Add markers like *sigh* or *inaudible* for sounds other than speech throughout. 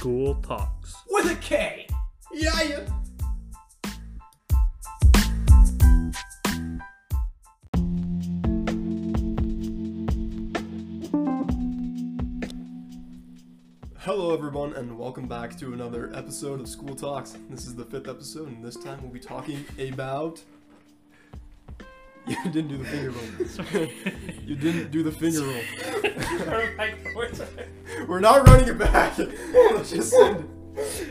SkoolTalks. with a K. Yeah, yeah. Hello, everyone, and welcome back to another episode of SkoolTalks. This is the fifth episode, and this time we'll be talking about. *laughs* You didn't do the finger roll. *laughs* you didn't do the finger roll. *laughs* We're not running it back. Let's just send it.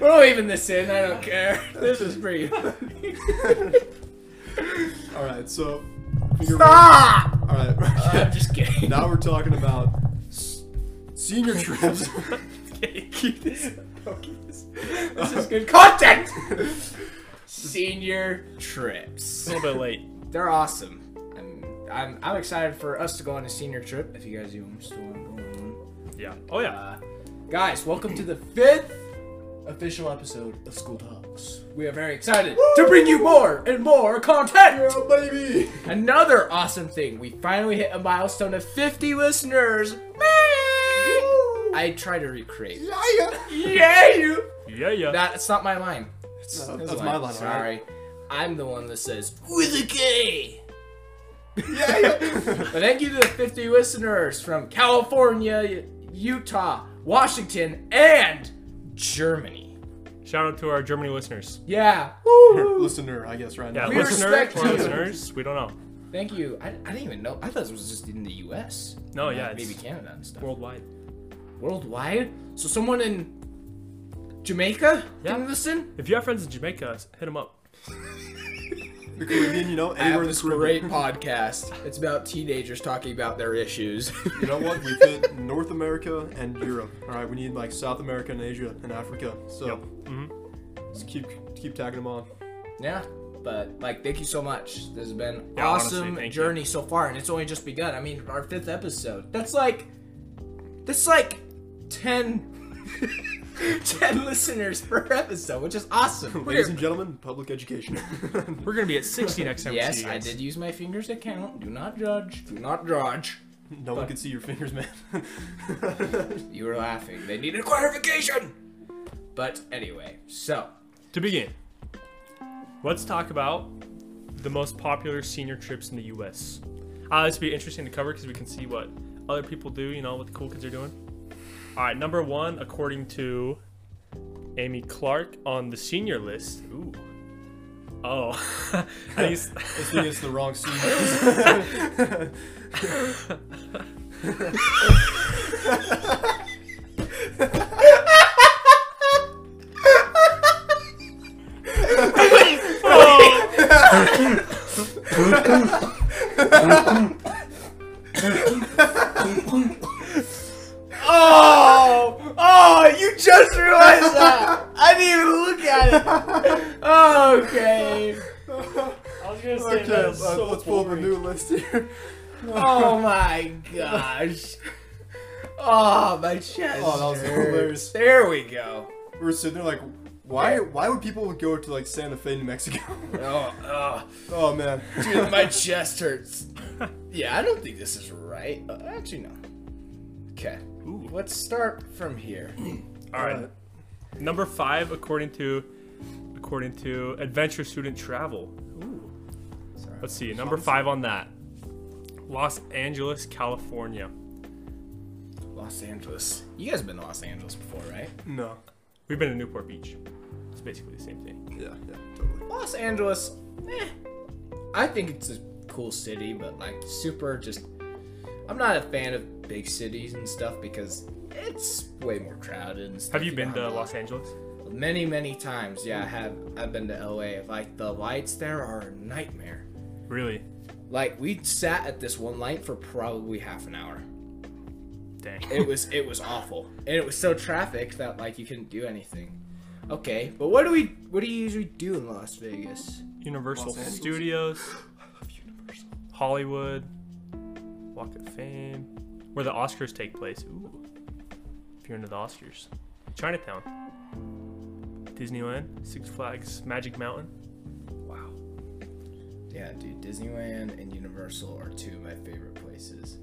We're not leaving this in. I don't care. *laughs* This is pretty. *laughs* All right, so. Finger Stop! roll. All right. Uh, I'm *laughs* just kidding. Now we're talking about senior trips. Keep this. don't keep this. This is uh, good content. Senior trips. A little bit late. They're awesome. I'm, I'm I'm excited for us to go on a senior trip. If you guys even still want Yeah. Oh yeah. Uh, guys, welcome to the fifth official episode of SkoolTalks. We are very excited to bring you more and more content. yeah, baby. Another awesome thing, we finally hit a milestone of 50 listeners. I try to recreate. Yeah, yeah. Yeah, you. Yeah, yeah. That's not my line. It's No, his that's my line, Sorry. I'm the one that says with a K. Yeah, yeah. *laughs* But thank you to the 50 listeners from California, Utah, Washington, and Germany. Shout out to our Germany listeners. Yeah. *laughs* Woo. Listener, I guess, right Yeah, now. We listener, to our listeners. We don't know. Thank you. I, I didn't even know. I thought this was just in the U.S. No, Like, yeah, maybe Canada and stuff. Worldwide. Worldwide. So someone in Jamaica Yeah. can listen. If you have friends in Jamaica, hit them up. The Caribbean, you know, I anywhere have in the this great Caribbean. podcast. It's about teenagers talking about their issues. You know what? We fit North America and Europe. All right, we need like South America and Asia and Africa. So Yep. hmm just keep keep tagging them on. yeah. But like, thank you so much. This has been Yeah, honestly, awesome you. journey so far, and it's only just begun. I mean, our fifth episode. That's like, that's like 10, *laughs* 10 listeners per episode, which is awesome. Ladies and gentlemen, public education. *laughs* We're gonna be at 60 next time. we see Yes, you I guys. did use my fingers to count. Do not judge. Do not judge. no one can see your fingers, man. *laughs* You were laughing. They needed a clarification. But anyway, so To begin, let's talk about the most popular senior trips in the U.S. Uh, this would be interesting to cover because we can see what other people do. You know what the cool kids are doing. All right, number one, according to Amy Clark on the senior list. Ooh. Oh, *laughs* I used- *laughs* I think it's the wrong scene. Oh, *laughs* just realized that. *laughs* I didn't even look at it. Okay. I was gonna okay, uh, let's pull up a new list here. Oh *laughs* my gosh. Oh, my chest. Oh, that was hurts. hilarious. There we go. We were sitting there like, why? Why would people go to like Santa Fe, New Mexico? *laughs* Oh, oh, oh man. dude, my chest hurts. Yeah, I don't think this is right. Uh, actually, no. Okay. Ooh. Let's start from here. *clears throat* All right. Number five, according to according to Adventure Student Travel. Ooh. Sorry. Let's see. Number five on that. Los Angeles, California. Los Angeles. You guys have been to Los Angeles before, right? No. We've been to Newport Beach. It's basically the same thing. Yeah, yeah, totally. Los Angeles, eh. I think it's a cool city, but like super just. I'm not a fan of big cities and stuff because it's way more crowded and stuff. Have you been to have Los Angeles? Many, many times. Yeah, I have. I've been to LA. Like the lights there are a nightmare. Really? Like we sat at this one light for probably half an hour. Dang. It was it was awful, and it was so traffic that like you couldn't do anything. Okay, but what do we what do you usually do in Las Vegas? Universal Los Angeles. Studios, Hollywood, Walk of Fame, where the Oscars take place. Ooh. If you're into the Oscars. Chinatown. Disneyland, Six Flags, Magic Mountain. Wow. Yeah, dude, Disneyland and Universal are two of my favorite places.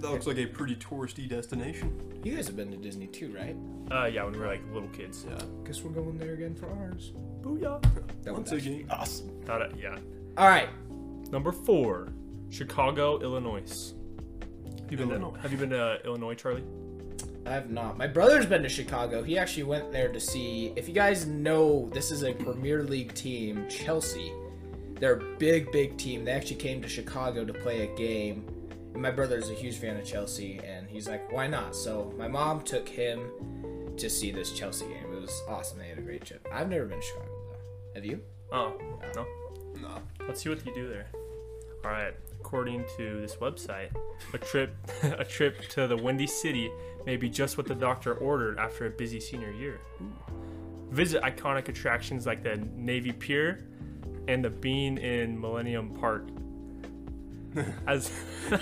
That looks like a pretty touristy destination. You guys have been to Disney too, right? Uh, yeah, when we were like little kids. Yeah. Guess we're going there again for ours. Booyah. *laughs* That Once one's actually again. awesome. Thought it, yeah. All right. Number four, Chicago, Illinois. Have you been to, Illinois. have you been to Illinois, Charlie? I have not. My brother's been to Chicago. He actually went there to see. If you guys know, this is a Premier League team, Chelsea. They're a big, big team. They actually came to Chicago to play a game. And my brother's a huge fan of Chelsea, and he's like, why not? So my mom took him to see this Chelsea game. It was awesome. They had a great trip. I've never been to Chicago, though. Have you? Oh, no. Nah. Let's see what you do there. All right. According to this website, a trip *laughs* a trip to the Windy City may be just what the doctor ordered after a busy senior year. Visit iconic attractions like the Navy Pier and the Bean in Millennium Park. *laughs* As *laughs* I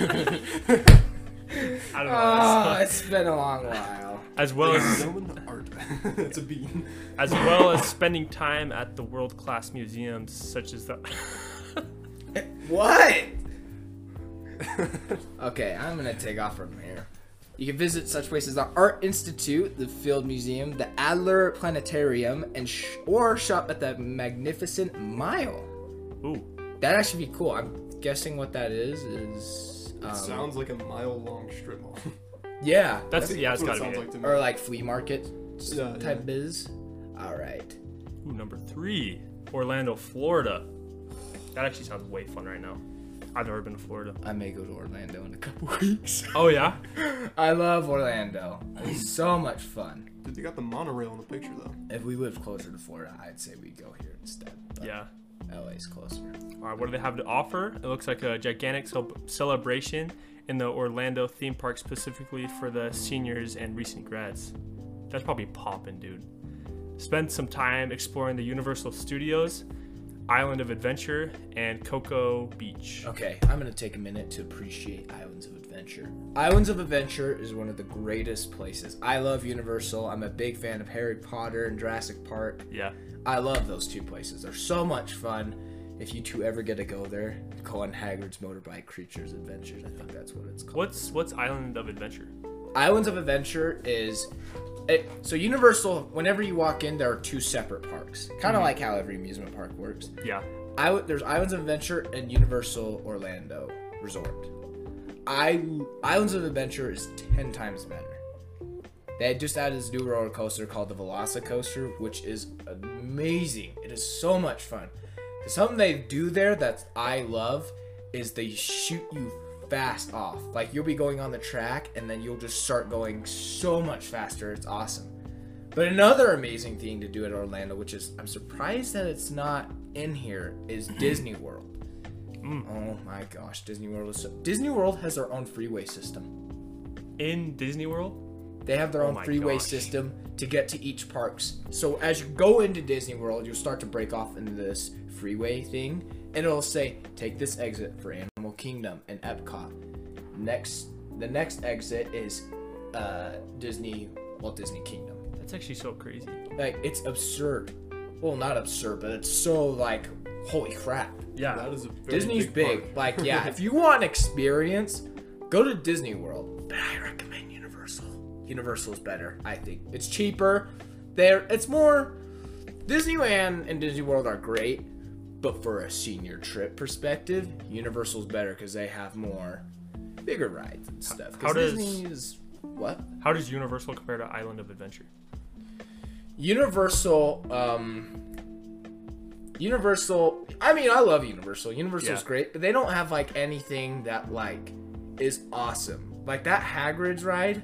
don't know. Oh, as- it's been a long while. as well as Gentlemen, art. it's a bean. as well as spending time at the world-class museums such as the What? *laughs* okay, I'm gonna take off from here. You can visit such places as the Art Institute, the Field Museum, the Adler Planetarium, and sh- or shop at the Magnificent Mile. Ooh, That'd actually be cool. I'm guessing what that is is um, It sounds like a mile long strip mall. *laughs* yeah, that's yeah, it's what gotta it be sounds it. like to me. or like flea market Yeah, type yeah. biz. All right. Ooh, number three, Orlando, Florida. That actually sounds way fun right now. I've never been to Florida. I may go to Orlando in a couple *laughs* weeks. Oh yeah, I love Orlando. It's so much fun. Dude, they got the monorail in the picture though. If we lived closer to Florida, I'd say we'd go here instead. But yeah. LA's closer. All right, what do they have to offer? It looks like a gigantic cel- celebration in the Orlando theme park specifically for the seniors and recent grads. That's probably poppin', dude. Spend some time exploring the Universal Studios, Island of Adventure, and Cocoa Beach. Okay, I'm gonna take a minute to appreciate Islands of Adventure. Islands of Adventure is one of the greatest places. I love Universal. I'm a big fan of Harry Potter and Jurassic Park. Yeah. I love those two places. They're so much fun. If you two ever get to go there, go on Hagrid's Motorbike Creatures Adventures. I think that's what it's called. What's what's Island of Adventure? Islands of Adventure is it, so Universal. Whenever you walk in, there are two separate parks, kind of mm-hmm. like how every amusement park works. Yeah. I there's Islands of Adventure and Universal Orlando Resort. I Islands of Adventure is ten times better. They just added this new roller coaster called the Velocicoaster, which is amazing. It is so much fun. Something they do there that I love is they shoot you fast off. Like you'll be going on the track and then you'll just start going so much faster. It's awesome. But another amazing thing to do at Orlando, which is I'm surprised that it's not in here, is mm. Disney World. Mm. Oh my gosh, Disney World is so, Disney World has their own freeway system. In Disney World? They have their Oh own my freeway gosh. system to get to each parks. So as you go into Disney World, you'll start to break off into this freeway thing, and it'll say, "Take this exit for Animal Kingdom and Epcot." Next, the next exit is uh, Disney Walt Disney Kingdom. That's actually so crazy. Like it's absurd. Well, not absurd, but it's so like, holy crap. Yeah. That is a very Disney's big. park. Like, yeah, *laughs* if you want experience, go to Disney World. But I recommend Universal. Universal's better, I think. It's cheaper. There, it's more. Disneyland and Disney World are great, but for a senior trip perspective, Universal's better because they have more bigger rides and stuff. How does- Disney is what? How does Universal compare to Island of Adventure? Universal, um, Universal. I mean, I love Universal. Universal's Yeah. great, but they don't have like anything that like is awesome. Like that Hagrid's ride,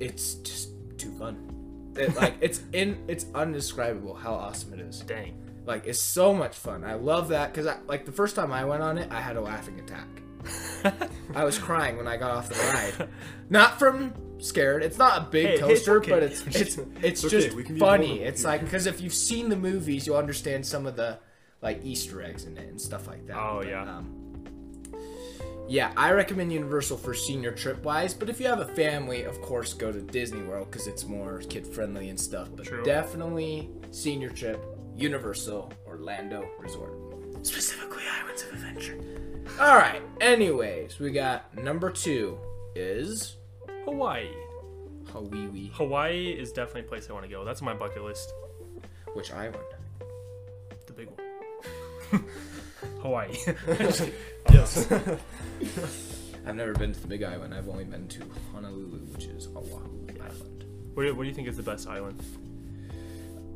it's just too fun. It, like *laughs* it's in, it's undescribable how awesome it is. Dang. Like it's so much fun. I love that because I like the first time I went on it, I had a laughing attack. *laughs* I was crying when I got off the ride, not from scared. It's not a big Hey, hey, coaster, okay. but *laughs* it's it's it's okay, just funny. It's like because if you've seen the movies, you'll understand some of the like Easter eggs in it and stuff like that. Oh, But, yeah. Um, yeah, I recommend Universal for senior trip wise, but if you have a family, of course, go to Disney World because it's more kid friendly and stuff. But True. definitely senior trip, Universal Orlando Resort, specifically Islands of Adventure. All right. Anyways, we got number two, is Hawaii. Hawaii. Hawaii is definitely a place I want to go. That's on my bucket list. Which island? The big one. *laughs* Hawaii. *laughs* Yes. *laughs* I've never been to the Big Island. I've only been to Honolulu, which is Oahu Island. what, do you, what do you think is the best island?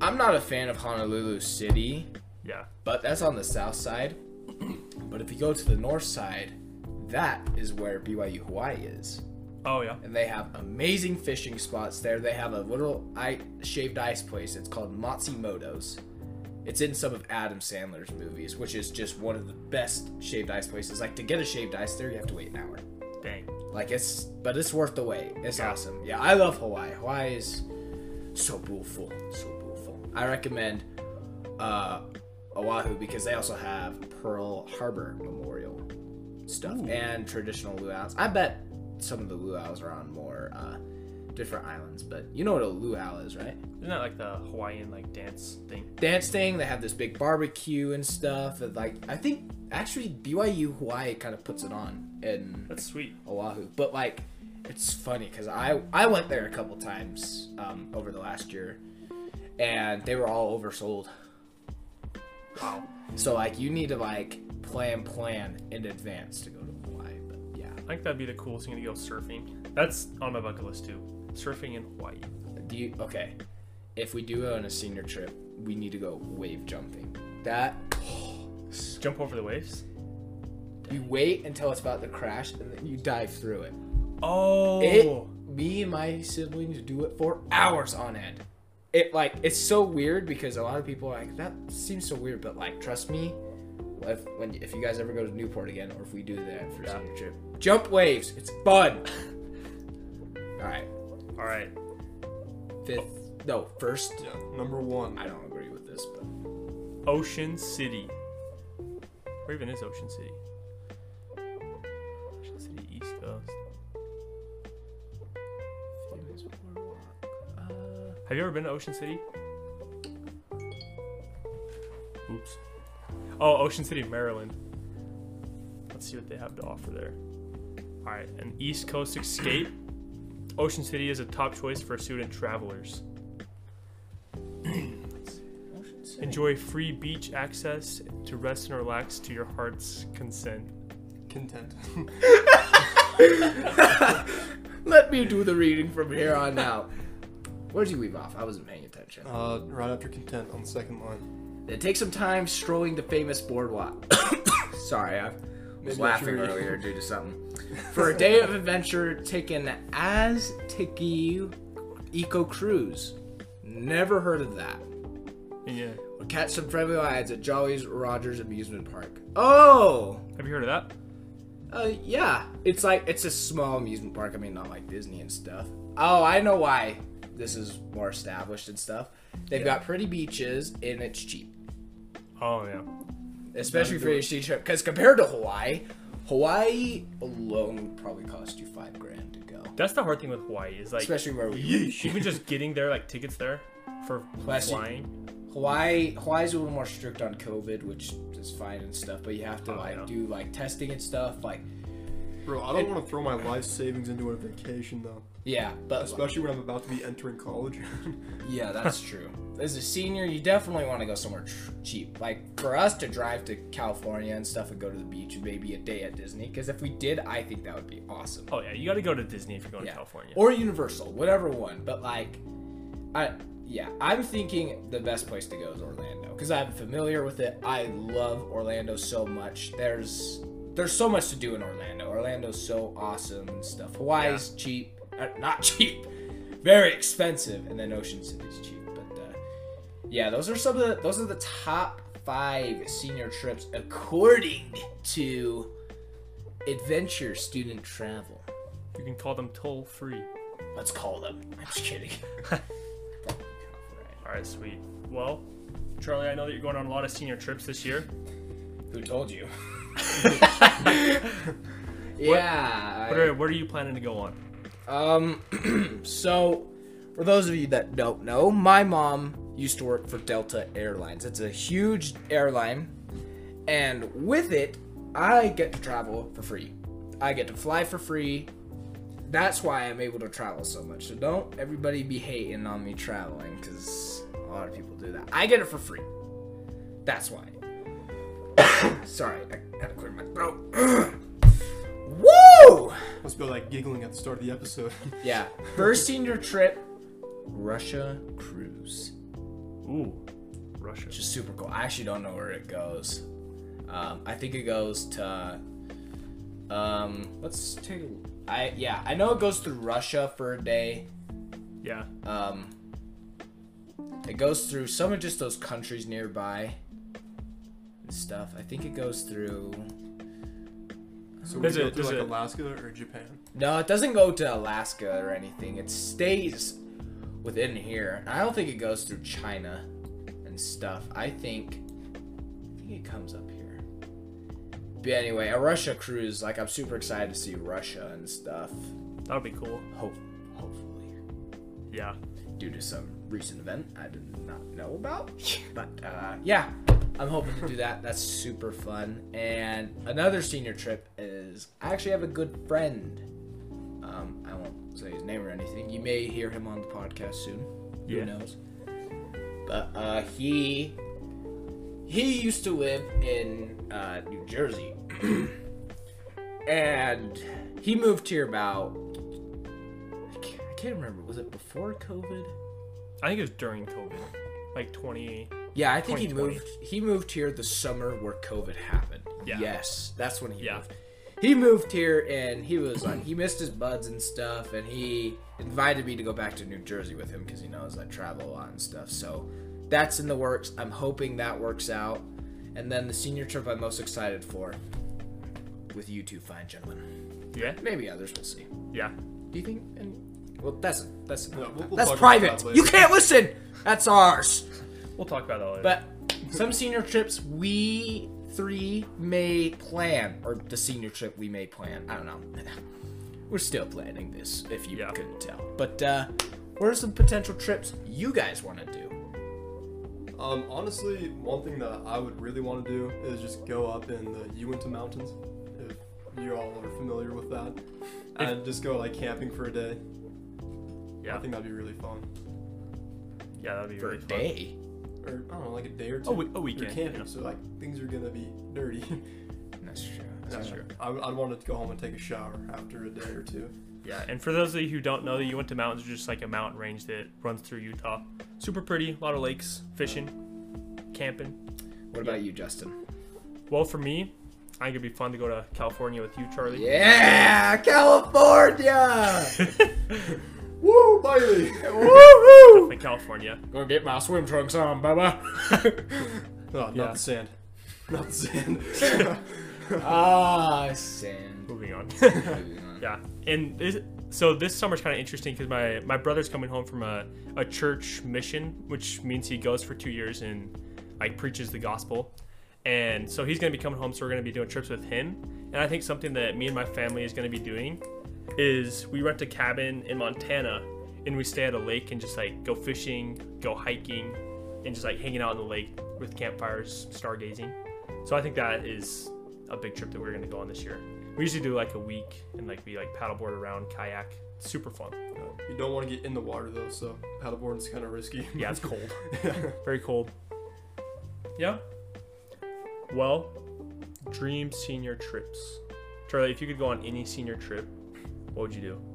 I'm not a fan of Honolulu City, Yeah. but that's on the south side. *clears throat* but if you go to the north side, that is where BYU Hawaii is. Oh yeah. and they have amazing fishing spots there. They have a little I- shaved ice place. It's called Matsumoto's. It's in some of Adam Sandler's movies, which is just one of the best shaved ice places. Like to get a shaved ice there, you have to wait an hour. Dang. Like it's, but it's worth the wait. It's Yeah. awesome. Yeah, I love Hawaii. Hawaii is so beautiful, so beautiful. I recommend uh, Oahu because they also have Pearl Harbor Memorial stuff Ooh. and traditional luau's. I bet some of the luau's are on more uh, different islands, but you know what a luau is, right? Isn't that like the Hawaiian like dance thing? Dance thing. They have this big barbecue and stuff. And like I think actually BYU Hawaii kind of puts it on and That's sweet. Oahu. But like, it's funny because I I went there a couple times um, over the last year, and they were all oversold. Wow. So like, you need to like plan plan in advance to go to Hawaii. But yeah, I think that'd be the coolest thing to go surfing. That's on my bucket list too. Surfing in Hawaii. do you okay? If we do it on a senior trip, we need to go wave jumping. That *gasps* Jump over the waves. you wait until it's about to crash and then you dive through it. Oh. It, me and my siblings do it for hours on end. It like it's so weird because a lot of people are like that seems so weird, but like trust me, if when if you guys ever go to Newport again, or if we do that for Yeah. senior trip, jump waves. It's fun. *laughs* All right, All right. fifth. No, first. yeah. Number one. I don't agree with this, but Ocean City. Where even is Ocean City? Ocean City, East Coast. uh, Have you ever been to Ocean City? Oops. Oh, Ocean City, Maryland. Let's see what they have to offer there. All right, an East Coast escape. Ocean City is a top choice for student travelers. Enjoy free beach access to rest and relax to your heart's consent. Content. *laughs* let me do the reading from here on out. Where'd you leave off? I wasn't paying attention. uh, right after content on the second line. Then take some time strolling the famous boardwalk. *coughs* Sorry, I was Maybe laughing earlier due to something. For a day of adventure, take an Assateague Eco Cruise. Never heard of that. Yeah, Or catch some friendly rides at Jolly's Rogers Amusement Park. Oh! have you heard of that? Uh, yeah. It's like, it's a small amusement park. I mean, not like Disney and stuff. Oh, I know why this is more established and stuff. They've Yeah. got pretty beaches and it's cheap. Oh yeah. especially for your ski trip. Because compared to Hawaii, Hawaii alone would probably cost you five grand to go. That's the hard thing with Hawaii is like Especially where we even just getting there, like tickets there for Plus you- flying. Hawaii Hawaii's a little more strict on COVID, which is fine and stuff. But you have to Oh, like yeah. do like testing and stuff. Like Bro, I don't want to throw my life savings into a vacation though. Yeah, but Especially when I'm about to be entering college. *laughs* yeah, that's true. As a senior, you definitely want to go somewhere tr- cheap. Like for us to drive to California and stuff and go to the beach, and maybe a day at Disney. Because if we did, I think that would be awesome. Oh yeah, you got to go to Disney if you're going Yeah. to California. or Universal, whatever one. But like, I yeah, I'm thinking the best place to go is Orlando because I'm familiar with it. I love Orlando so much. There's there's so much to do in Orlando. Orlando's so awesome and stuff. Hawaii's cheap, uh, not cheap, very expensive, and then Ocean City's cheap. But uh, yeah, those are some of the those are the top five senior trips according to Adventure Student Travel. you can call them toll free. Let's call them. I'm just kidding. *laughs* All right, sweet. Well, Charlie, I know that you're going on a lot of senior trips this year. Who told you? *laughs* *laughs* yeah. What are, what are you planning to go on? Um. *clears throat* so, for those of you that don't know, my mom used to work for Delta Airlines. It's a huge airline, and with it, I get to travel for free. I get to fly for free that's why I'm able to travel so much. So don't everybody be hating on me traveling, because a lot of people do that. I get it for free. That's why. *coughs* Sorry, I gotta clear my throat. *coughs* Woo! Must be like giggling at the start of the episode. *laughs* Yeah, first senior trip, Russia cruise. Ooh, Russia. which is super cool. I actually don't know where it goes. Um, I think it goes to. Um, let's take. I yeah, I know it goes through Russia for a day. Yeah. Um, it goes through some of just those countries nearby and stuff. I think it goes through. So we Does go it- to does like it- Alaska or Japan. No, it doesn't go to Alaska or anything. It stays within here. I don't think it goes through China and stuff. I think I think it comes up here. But anyway, a Russia cruise, like I'm super excited to see Russia and stuff. That would be cool. Hope hopefully. Yeah. Due to some recent event I did not know about. *laughs* But uh, yeah, I'm hoping to do that. That's super fun. And another senior trip is I actually have a good friend. Um, I won't say his name or anything. You may hear him on the podcast soon. Yeah. Who knows? But uh, he he used to live in uh, New Jersey, *clears throat* and he moved here about I can't, I can't remember. Was it before COVID? I think it was during COVID, like 20. Yeah, I think he moved. He moved here the summer where COVID happened. Yeah. Yes, that's when he Yeah. moved. He moved here and he was like he missed his buds and stuff, and he invited me to go back to New Jersey with him because he knows I travel a lot and stuff. So that's in the works. I'm hoping that works out. And then the senior trip I'm most excited for with you two fine gentlemen. Yeah. Maybe others. We'll see. Yeah. Do you think? Any, well, that's that's No, we'll- we'll that's private. that. You can't listen. That's ours. We'll talk about all that later. But some senior trips we three may plan, or the senior trip we may plan. I don't know. *laughs* We're still planning this, if you Yeah. couldn't tell. But uh, what are some potential trips you guys want to do? Um, honestly, one thing that I would really want to do is just go up in the Uinta Mountains, if you all are familiar with that, and just go like camping for a day. yeah. I think that'd be really fun. yeah, that'd be For really a fun. day? Or I don't know, like a day or two. A we- a You're camping, yeah. so like things are gonna be dirty. *laughs* That's true. That's Yeah. true. I, I'd want to go home and take a shower after a day or two. Yeah, and for those of you who don't know, the Uinta Mountains are just like a mountain range that runs through Utah. Super pretty, a lot of lakes, fishing, camping. What about you, Justin? Well, for me, I think it'd be fun to go to California with you, Charlie. Yeah, California! *laughs* Woo! Woohoo! Definitely California. Gonna get my swim trunks on, Bubba. No, *laughs* not Yeah. the sand. Not the sand. *laughs* ah, sand. Moving on. Moving on. *laughs* yeah, and this, so this summer's kind of interesting because my my brother's coming home from a a church mission, which means he goes for two years and like preaches the gospel. And so he's gonna be coming home, so we're gonna be doing trips with him. And I think something that me and my family is gonna be doing is we rent a cabin in Montana and we stay at a lake and just like go fishing, go hiking, and just like hanging out in the lake with campfires, stargazing. So I think that is a big trip that we're gonna go on this year. We usually do like a week and like we like paddleboard around, kayak. Super fun. you don't want to get in the water though, so paddleboarding's kind of risky. Yeah, it's cold. *laughs* *laughs* Very cold. Yeah. Well, dream senior trips. Charlie, if you could go on any senior trip, what would you do?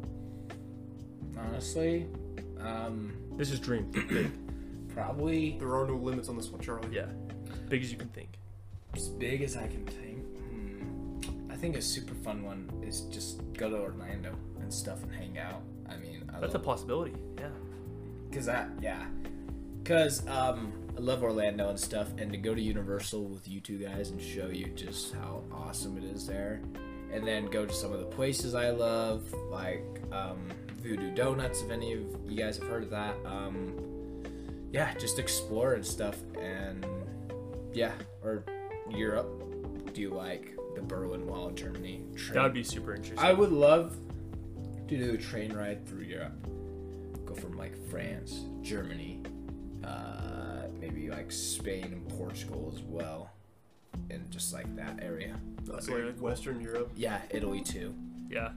Honestly, um, This is dream. *clears throat* Big. probably There are no limits on this one, Charlie. Yeah. Big as you can think. as big as I can think. Hmm. I think a super fun one is just go to Orlando and stuff and hang out. I mean, I That's a possibility. Yeah. cause I yeah, cause um I love Orlando and stuff, and to go to Universal with you two guys and show you just how awesome it is there, and then go to some of the places I love, like um, Voodoo Donuts. If any of you guys have heard of that, um, yeah, just explore and stuff, and yeah, or Europe. Do you like the Berlin Wall in Germany? Train- That would be super interesting. I would love to do a train ride through Europe. Go from like France, Germany, uh, maybe like Spain and Portugal as well, and just like that area. That's Really like cool. Western Europe. Yeah, Italy too. yeah.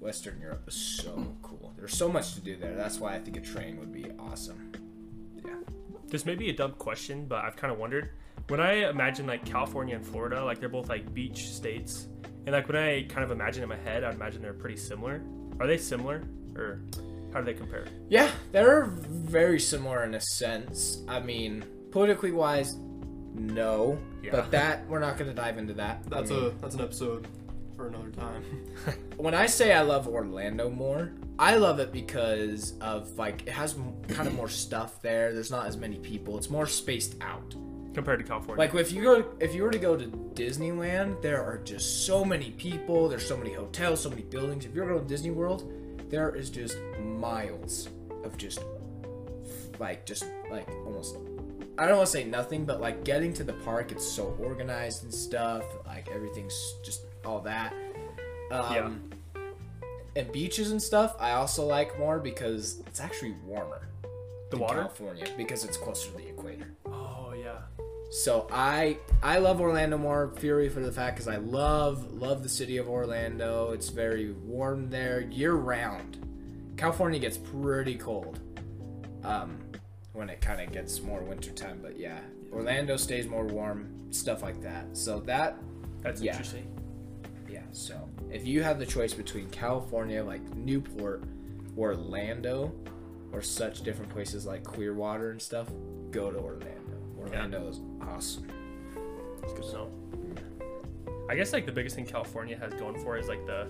Yeah, Western Europe is so cool. There's so much to do there. That's why I think a train would be awesome. Yeah. This may be a dumb question, but I've kind of wondered. When I imagine like California and Florida, like they're both like beach states, and like when I kind of imagine in my head, I imagine they're pretty similar. Are they similar, or how do they compare? Yeah, they're very similar in a sense. I mean, politically wise, no. Yeah. But that we're not going to dive into that. I That's mean, a that's an episode for another time. *laughs* when I say I love Orlando more, I love it because of like it has kind of more stuff there. There's not as many people. It's more spaced out. Compared to California, Like if you go, if you were to go to Disneyland, there are just so many people. There's so many hotels, so many buildings. If you're going to Disney World, there is just miles of just like just like almost. I don't want to say nothing, but like getting to the park, it's so organized and stuff. Like everything's just all that. Um, Yeah. And beaches and stuff, I also like more because it's actually warmer. the in water. California because it's closer to the equator. Oh yeah. So I I love Orlando more Fury for the fact because I love love the city of Orlando. It's very warm there year round. California gets pretty cold um, when it kind of gets more wintertime, but yeah, Orlando stays more warm, stuff like that. So that That's Yeah. interesting. Yeah. So if you have the choice between California, like Newport, Orlando, or such different places like Clearwater and stuff, go to Orlando. Orlando is awesome. That's good to know. I guess like the biggest thing California has going for it is like the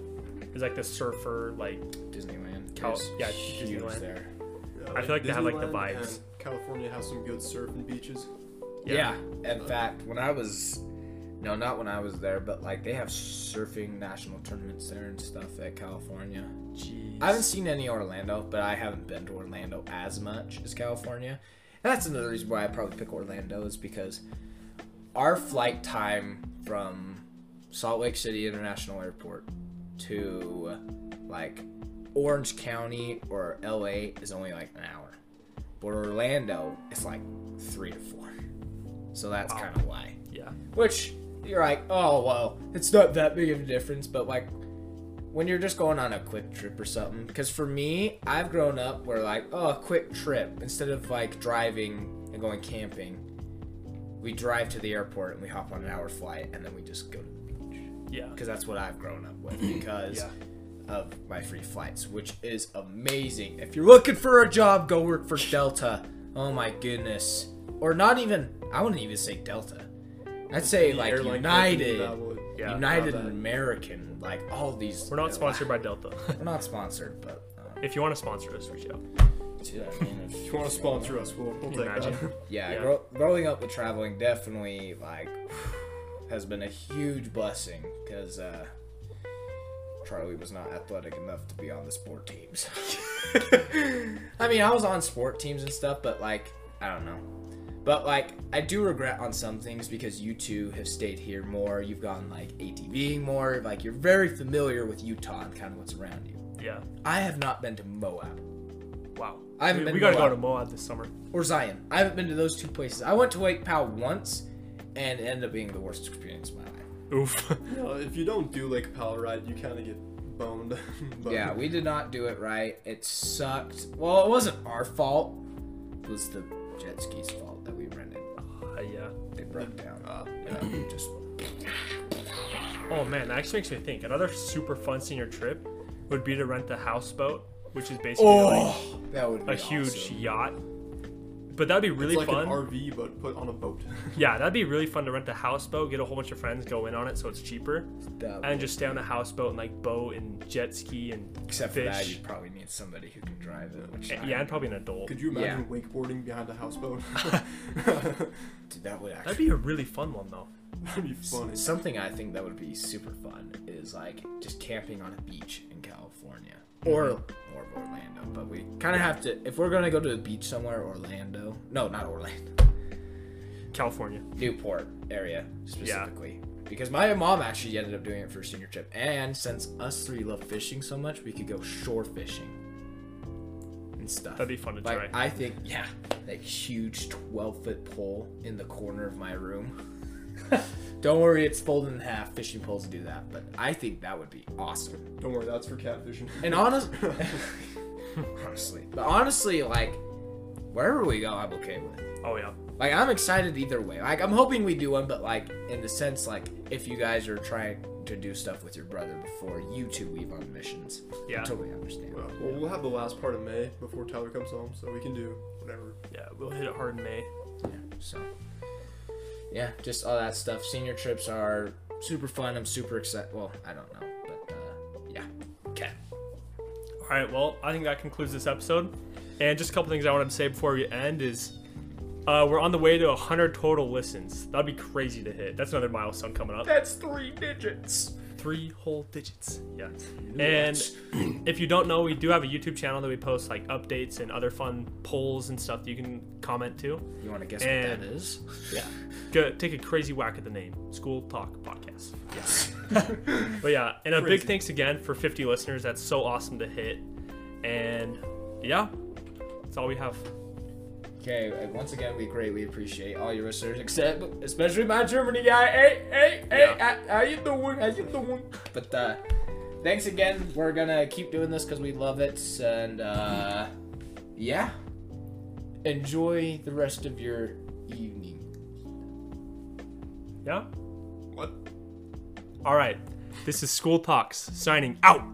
is like the surfer like Disneyland. Cal- is yeah, huge Disneyland. there. Yeah, I feel like they have, like, the Disneyland vibes. California has some good surfing and beaches. Yeah. In fact, when I was, no, not when I was there, but like they have surfing national tournaments there and stuff at California. Jeez. I haven't seen any Orlando, but I haven't been to Orlando as much as California. And that's another reason why I probably pick Orlando is because our flight time from Salt Lake City International Airport to like Orange County or LA is only like an hour. But Orlando is like three to four. So that's Wow. kind of why. Yeah. Which you're like, oh well, it's not that big of a difference, but like when you're just going on a quick trip or something. Because for me, I've grown up where like, oh, a quick trip instead of like driving and going camping. We drive to the airport and we hop on an hour flight and then we just go to the beach. Yeah. Because that's what I've grown up with *clears throat* because Yeah. of my free flights, which is amazing. If you're looking for a job, go work for Delta. Oh my goodness. Or not even, I wouldn't even say Delta. I'd say like airline company United. that Yeah. United. American, like all these. We're not sponsored by Delta. We're *laughs* not sponsored, but uh, if you want to sponsor us, reach out. dude, I mean, if, If you want to sponsor us, we'll, we'll you take imagine? that. *laughs* yeah, Yeah. Grow, growing up with traveling definitely like *sighs* has been a huge blessing because uh, Charlie was not athletic enough to be on the sport teams. *laughs* I mean, I was on sport teams and stuff, but like I don't know. But like I do regret on some things because you two have stayed here more. You've gone like ATVing more. Like you're very familiar with Utah and kind of what's around you. Yeah. I have not been to Moab Wow. I haven't we, been we to gotta go to Moab this summer. or Zion. I haven't been to those two places. I went to Lake Powell once, and it ended up being the worst experience of my life. Oof. *laughs* You know, if you don't do Lake Powell right, you kind of get boned. *laughs* but Yeah, we did not do it right. It sucked. Well, it wasn't our fault. It was the jet skis' fault that we rented. Uh, yeah. They broke down. Uh, Yeah, just Oh man, that actually makes me think. Another super fun senior trip would be to rent the houseboat, which is basically oh, that would be like a huge awesome. yacht. But that'd be really it's like fun. an RV, but put on a boat. *laughs* Yeah, that'd be really fun to rent a houseboat, get a whole bunch of friends, go in on it so it's cheaper, That and just stay on the houseboat and like boat and jet ski and Except for that, you'd probably need somebody who can drive it. Which eh, And- yeah, and probably an adult. Could you imagine wakeboarding behind a houseboat? *laughs* *laughs* dude, that would actually... That'd be a really fun one though. That'd be funny. Something I think that would be super fun is like just camping on a beach in California mm-hmm. or or Orlando. But we kind of have to if we're gonna go to a beach somewhere, Orlando. No, not Orlando. California. Newport area specifically. Because my mom actually ended up doing it for a senior trip, and since us three love fishing so much, we could go shore fishing and stuff. That'd be fun to like try. I think, yeah, like huge twelve foot pole in the corner of my room. *laughs* Don't worry, it's folded in half. Fishing poles do that, but I think that would be awesome. Don't worry, that's for catfishing. And honest, *laughs* honestly, but honestly, like wherever we go, I'm okay with. Oh yeah. Like I'm excited either way. Like I'm hoping we do one, but like in the sense like if you guys are trying to do stuff with your brother before you two leave on missions, Yeah. I totally understand. well, well, we'll have the last part of May before Tyler comes home, so we can do whatever. Yeah, we'll hit it hard in May. Yeah. So yeah, just all that stuff. Senior trips are super fun. I'm super excited. Well, I don't know, but uh, yeah. Okay. All right, well, I think that concludes this episode. And just a couple things I wanted to say before we end is uh, we're on the way to 100 total listens. That'd be crazy to hit. That's another milestone coming up. That's three digits. Three whole digits. Yeah. And *clears throat* if you don't know, we do have a YouTube channel that we post like updates and other fun polls and stuff that you can comment to. You want to guess And- what that is? Yeah. *laughs* Go, take a crazy whack at the name SkoolTalk Podcast. Yes. *laughs* But yeah, and a Crazy. big thanks again for 50 listeners. That's so awesome to hit. And yeah, that's all we have. Okay, once again, we greatly appreciate all your listeners, except especially my Germany guy. Hey, hey, hey, Yeah. how, how you doing? How you doing? But uh, thanks again. We're gonna keep doing this because we love it, and uh, yeah, enjoy the rest of your evening. Yeah? What? All right. This is SkoolTalks signing out.